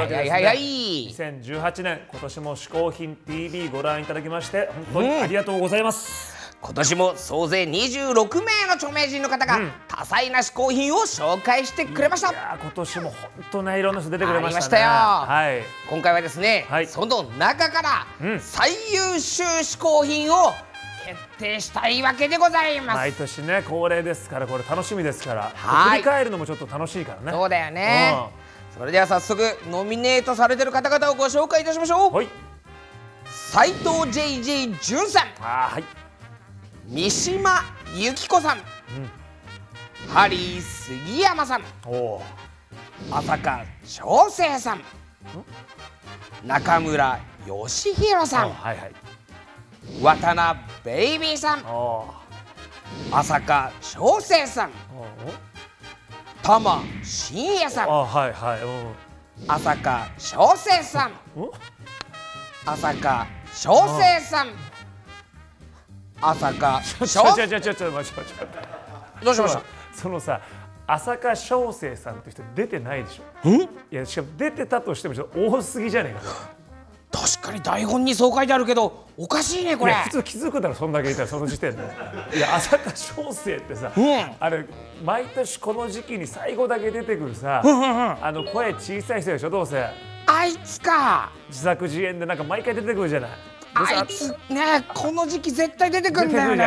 わけでですね、はい。はいはい2018年今年も嗜好品 TV ご覧いただきまして本当にありがとうございます、今年も総勢26名の著名人の方がうん。多彩な嗜好品を紹介してくれました。いやー今年も本当ねいろんな人出てくれましたね。よ。はい。今回はですね、はい。その中からうん。最優秀嗜好品を決定したいわけでございます、毎年ね恒例ですからこれ楽しみですから。はい。振り返るのもちょっと楽しいからね。そうだよねそれでは早速ノミネートされてる方々をご紹介いたしましょう。はい。斉藤 JJ 潤さん。はい。三島由紀子さん、ハリー杉山さん。おお浅香翔生さん。中村義弘さん。はいはい。渡辺ベイビーさん。お浅香翔生さん。ー玉真也さん。あはいはいうん。浅香翔生さん。うん？浅香翔生さん。浅香ちょ翔ちょちょちょちょ待って待ってどうしましたそのさ浅香翔生さんって人出てないでしょんいやしかも出てたとしてもちょっと多すぎじゃねえか確かに台本にそう書いてあるけどおかしいねこれ。普通気づくだろそんだけいたらその時点で。いや浅香翔生ってさ、うん。あれ毎年この時期に最後だけ出てくるさ、うんうんうん。あの声小さい人でしょどうせ。あいつか。自作自演でなんか毎回出てくるじゃない。あいつねこの時期絶対出てく出てくんだよね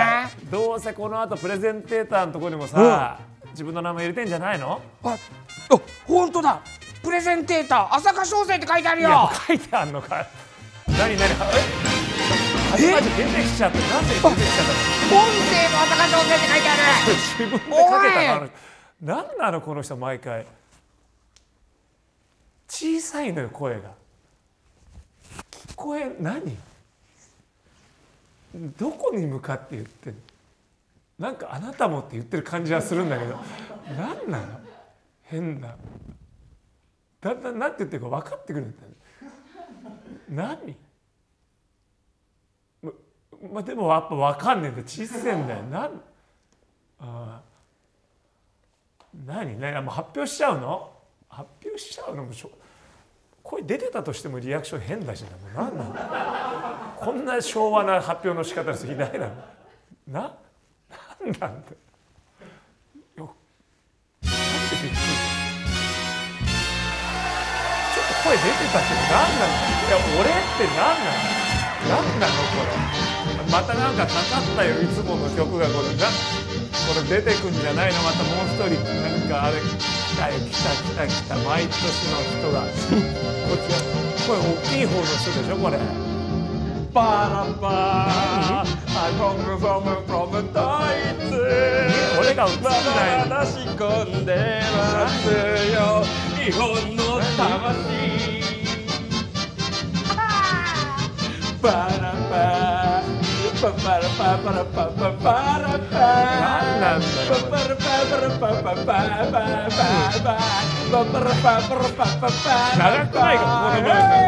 どうせこの後プレゼンテーターのところにもさ、自分の名前入れてんじゃないの？ああ本当だプレゼンテーター浅香翔生って書いてあるよ。書いてあんのか何何え初めて出てきちゃってなんで出てきちゃったの？音声の浅香翔生って書いてある。自分でかけたの？何なのこの人毎回。小さいのよ声が。聞こえ何？どこに向かって言ってんの？なんかあなたもって言ってる感じはするんだけど。何なの？変なだんだん何て言ってるか分かってくるんだよ。何？ままあでもやっぱ分かんねえんだよ。小さいんだよ。なんあ何？何？もう発表しちゃうの？発表しちゃうのもしょ声出てたとしてもリアクション変だしな。もう何なの？こんな昭和な発表の仕方する人いないだろな何なんだ声出てたけど何なのいや俺って何なの何なのこれ。またなんかかかったよいつもの曲がこれ。なこれ出てくんじゃないのまたもう一人なんかあれ来た。よ来た来た来た毎年の人がこっちは声大きい方の人でしょこれパラパー I come from from ドイツ俺が映んないまだ仕込んでますよ日本の Tawasi Para pa pa para pa para pa pa para pa pa para pa para pa pa pa pa pa pa para pa para pa pa pa para pa